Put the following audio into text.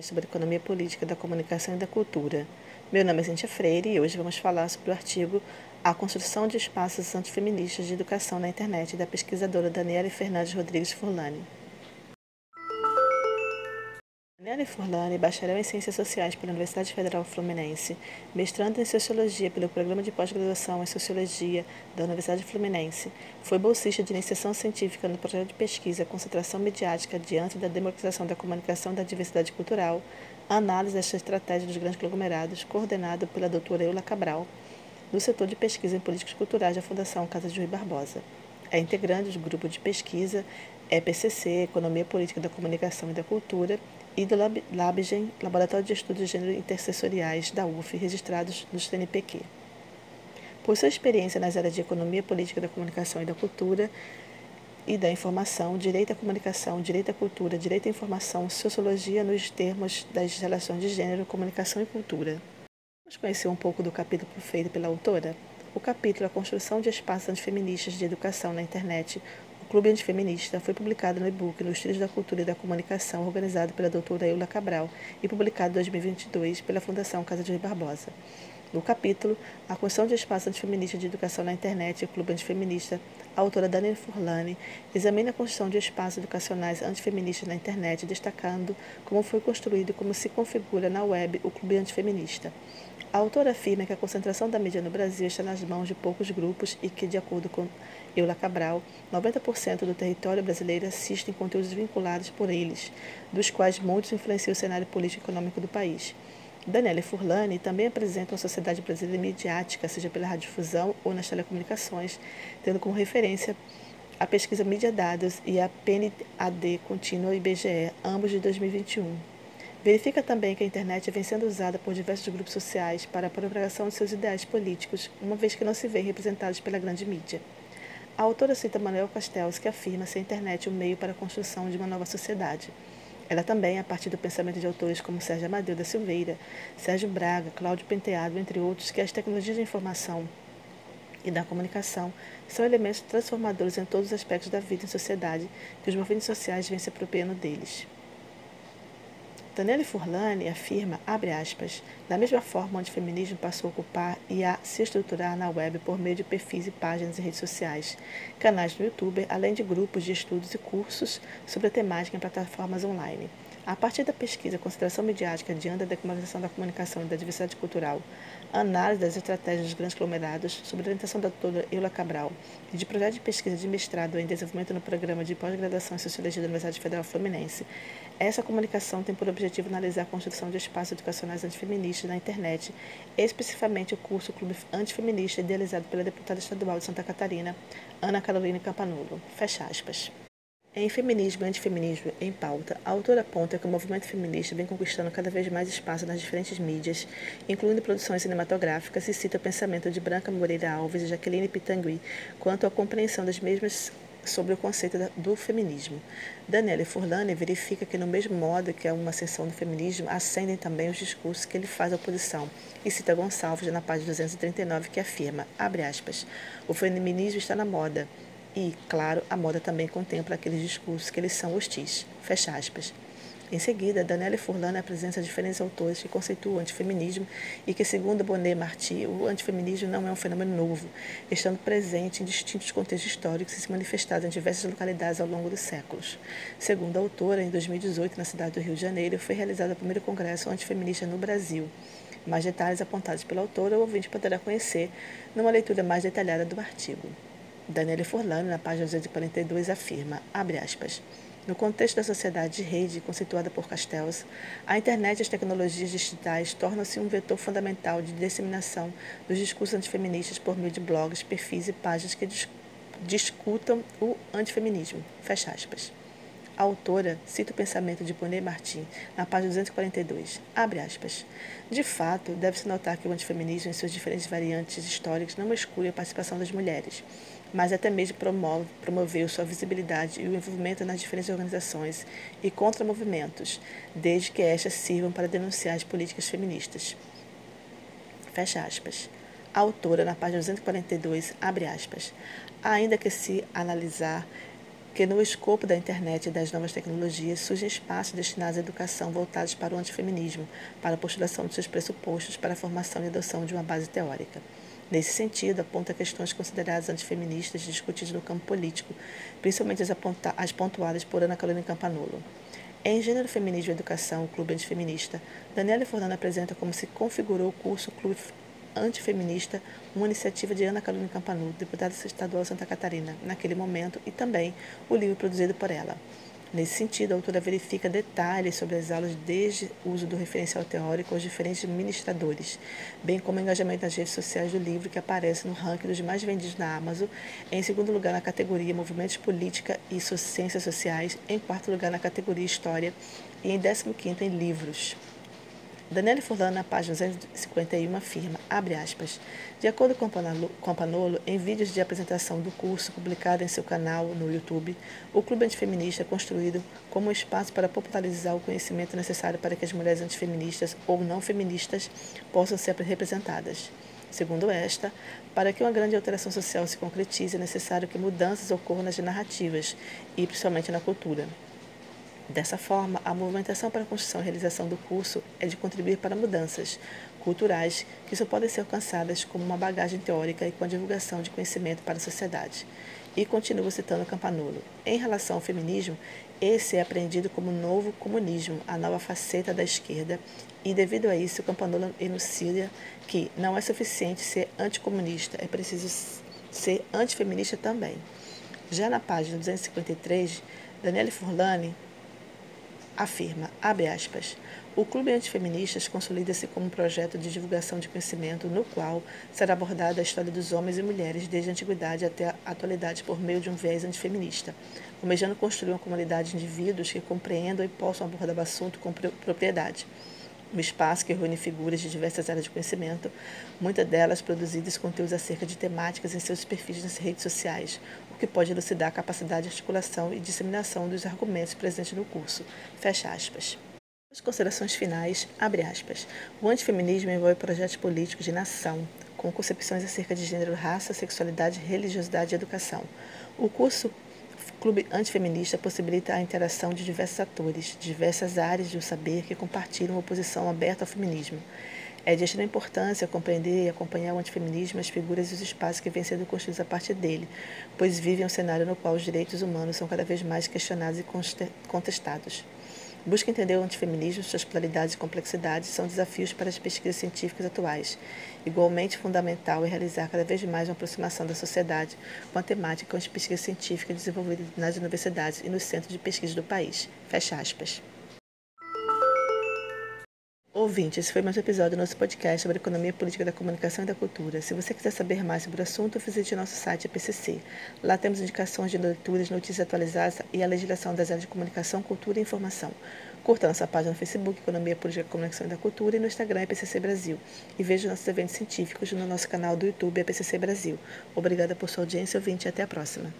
sobre economia política da comunicação e da cultura. Meu nome é Cintia Freire e hoje vamos falar sobre o artigo A Construção de Espaços Antifeministas de Educação na Internet da pesquisadora Daniela Fernandes Rodrigues Furlani. Daniela Furlani, bacharel em Ciências Sociais pela Universidade Federal Fluminense, mestrando em Sociologia pelo Programa de Pós-Graduação em Sociologia da Universidade Fluminense, foi bolsista de iniciação científica no projeto de pesquisa Concentração Mediática diante da Democratização da Comunicação da Diversidade Cultural, Análise desta estratégia dos grandes conglomerados, coordenado pela doutora Eula Cabral, do setor de pesquisa em políticas culturais da Fundação Casa de Rui Barbosa. É integrante do grupo de pesquisa EPCC, Economia Política da Comunicação e da Cultura, e do LabGen, Laboratório de Estudos de Gênero Intersessoriais da UF, registrados no CNPq. Por sua experiência nas áreas de Economia Política da Comunicação e da Cultura e da Informação, Direito à Comunicação, Direito à Cultura, Direito à Informação, Sociologia nos termos das relações de gênero, comunicação e cultura. Vamos conhecer um pouco do capítulo feito pela autora? O capítulo A Construção de Espaços Antifeministas de Educação na Internet, Clube Antifeminista foi publicado no e-book Nos Trilhos da Cultura e da Comunicação, organizado pela doutora Eula Cabral e publicado em 2022 pela Fundação Casa de Barbosa. No capítulo A Construção de Espaço Antifeminista de Educação na Internet e o Clube Antifeminista, a autora Daniela Furlani examina a construção de espaços educacionais antifeministas na internet, destacando como foi construído e como se configura na web o Clube Antifeminista. A autora afirma que a concentração da mídia no Brasil está nas mãos de poucos grupos e que, de acordo com Eula Cabral, 90% do território brasileiro assiste em conteúdos vinculados por eles, dos quais muitos influenciam o cenário político e econômico do país. Daniela Furlani também apresenta uma sociedade brasileira midiática, seja pela radiodifusão ou nas telecomunicações, tendo como referência a pesquisa Mídia Dados e a PNAD Contínua IBGE, ambos de 2021. Verifica também que a internet vem sendo usada por diversos grupos sociais para a propagação de seus ideais políticos, uma vez que não se vêem representados pela grande mídia. A autora cita Manuel Castells, que afirma ser a internet o um meio para a construção de uma nova sociedade. Ela também, a partir do pensamento de autores como Sérgio Amadeu da Silveira, Sérgio Braga, Cláudio Penteado, entre outros, que as tecnologias de informação e da comunicação são elementos transformadores em todos os aspectos da vida em sociedade, que os movimentos sociais vêm se apropriando deles. Daniele Furlani afirma, abre aspas, da mesma forma onde o feminismo passou a ocupar e a se estruturar na web por meio de perfis e páginas em redes sociais, canais no YouTube, além de grupos de estudos e cursos sobre a temática em plataformas online. A partir da pesquisa Consideração Mediática diante da democratização da comunicação e da diversidade cultural, análise das estratégias dos grandes conglomerados, sob orientação da doutora Eula Cabral, e de projeto de pesquisa de mestrado em desenvolvimento no programa de pós-graduação em Sociologia da Universidade Federal Fluminense, essa comunicação tem por objetivo analisar a construção de espaços educacionais antifeministas na internet, especificamente o curso Clube Antifeminista, idealizado pela deputada estadual de Santa Catarina, Ana Carolina Campanolo. Fecha aspas. Em Feminismo e Antifeminismo em Pauta, a autora aponta que o movimento feminista vem conquistando cada vez mais espaço nas diferentes mídias, incluindo produções cinematográficas, e cita o pensamento de Branca Moreira Alves e Jaqueline Pitangui quanto à compreensão das mesmas sobre o conceito do feminismo. Daniele Furlani verifica que, no mesmo modo que há uma ascensão do feminismo, ascendem também os discursos que ele faz à oposição, e cita Gonçalves na página 239, que afirma, abre aspas, o feminismo está na moda, e, claro, a moda também contempla aqueles discursos que eles são hostis. Fecha aspas. Em seguida, Daniela Furlan apresenta diferentes autores que conceituam o antifeminismo e que, segundo Bonet Marty, o antifeminismo não é um fenômeno novo, estando presente em distintos contextos históricos e se manifestado em diversas localidades ao longo dos séculos. Segundo a autora, em 2018, na cidade do Rio de Janeiro, foi realizado o primeiro congresso antifeminista no Brasil. Mais detalhes apontados pela autora, o ouvinte poderá conhecer numa leitura mais detalhada do artigo. Daniele Furlano, na página 242, afirma, abre aspas, no contexto da sociedade de rede constituída por Castells, a internet e as tecnologias digitais tornam-se um vetor fundamental de disseminação dos discursos antifeministas por meio de blogs, perfis e páginas que dis discutam o antifeminismo. Fecha aspas. A autora cita o pensamento de Bonet Martin na página 242. Abre aspas. De fato, deve-se notar que o antifeminismo, em suas diferentes variantes históricas, não exclui a participação das mulheres, mas até mesmo promove, sua visibilidade e o envolvimento nas diferentes organizações e contra-movimentos, desde que estas sirvam para denunciar as políticas feministas. Fecha aspas. A autora, na página 242, abre aspas. Ainda que se analisar que no escopo da internet e das novas tecnologias surgem espaços destinados à educação voltados para o antifeminismo, para a postulação de seus pressupostos para a formação e adoção de uma base teórica. Nesse sentido, aponta questões consideradas antifeministas discutidas no campo político, principalmente as, as pontuadas por Ana Carolina Campanolo. Em Gênero, Feminismo e Educação, o Clube Antifeminista, Daniela Fornano apresenta como se configurou o curso Clube Antifeminista, uma iniciativa de Ana Carolina Campanolo, deputada estadual de Santa Catarina, naquele momento, e também o livro produzido por ela. Nesse sentido, a autora verifica detalhes sobre as aulas, desde o uso do referencial teórico aos diferentes ministradores, bem como o engajamento nas redes sociais do livro, que aparece no ranking dos mais vendidos na Amazon, em segundo lugar na categoria Movimentos Política e Ciências Sociais, em quarto lugar na categoria História e em décimo quinto em Livros. Daniele Furlan, na página 251, afirma, abre aspas, de acordo com Panolo, em vídeos de apresentação do curso publicado em seu canal no YouTube, o Clube Antifeminista é construído como um espaço para popularizar o conhecimento necessário para que as mulheres antifeministas ou não feministas possam ser representadas. Segundo esta, para que uma grande alteração social se concretize, é necessário que mudanças ocorram nas narrativas e principalmente na cultura. Dessa forma, a movimentação para a construção e realização do curso é de contribuir para mudanças culturais que só podem ser alcançadas como uma bagagem teórica e com a divulgação de conhecimento para a sociedade. E continua citando Campanolo. Em relação ao feminismo, esse é apreendido como novo comunismo, a nova faceta da esquerda, e devido a isso, Campanolo enuncia que não é suficiente ser anticomunista, é preciso ser antifeminista também. Já na página 253, Daniele Furlani afirma, abre aspas, o Clube Antifeministas consolida-se como um projeto de divulgação de conhecimento no qual será abordada a história dos homens e mulheres desde a antiguidade até a atualidade por meio de um viés antifeminista, almejando construir uma comunidade de indivíduos que compreendam e possam abordar o assunto com propriedade um espaço que reúne figuras de diversas áreas de conhecimento, muitas delas produzidas conteúdos acerca de temáticas em seus perfis nas redes sociais, o que pode elucidar a capacidade de articulação e disseminação dos argumentos presentes no curso. Fecha aspas. As considerações finais, abre aspas. O antifeminismo envolve projetos políticos de nação, com concepções acerca de gênero, raça, sexualidade, religiosidade e educação. O curso Clube Antifeminista possibilita a interação de diversos atores, diversas áreas do saber que compartilham uma posição aberta ao feminismo. É de extrema importância compreender e acompanhar o antifeminismo, as figuras e os espaços que vêm sendo construídos a partir dele, pois vivem um cenário no qual os direitos humanos são cada vez mais questionados e contestados. Busca entender o antifeminismo, suas pluralidades e complexidades são desafios para as pesquisas científicas atuais. Igualmente fundamental é realizar cada vez mais uma aproximação da sociedade com a temática com as pesquisas científicas desenvolvidas nas universidades e nos centros de pesquisa do país. Fecha aspas. Ouvinte, esse foi mais um episódio do nosso podcast sobre economia política da comunicação e da cultura. Se você quiser saber mais sobre o assunto, visite nosso site PCC. Lá temos indicações de leituras, notícias atualizadas e a legislação das áreas de comunicação, cultura e informação. Curta nossa página no Facebook, Economia Política da Comunicação e da Cultura, e no Instagram, PCC Brasil. E veja nossos eventos científicos no nosso canal do YouTube, PCC Brasil. Obrigada por sua audiência, ouvinte, e até a próxima.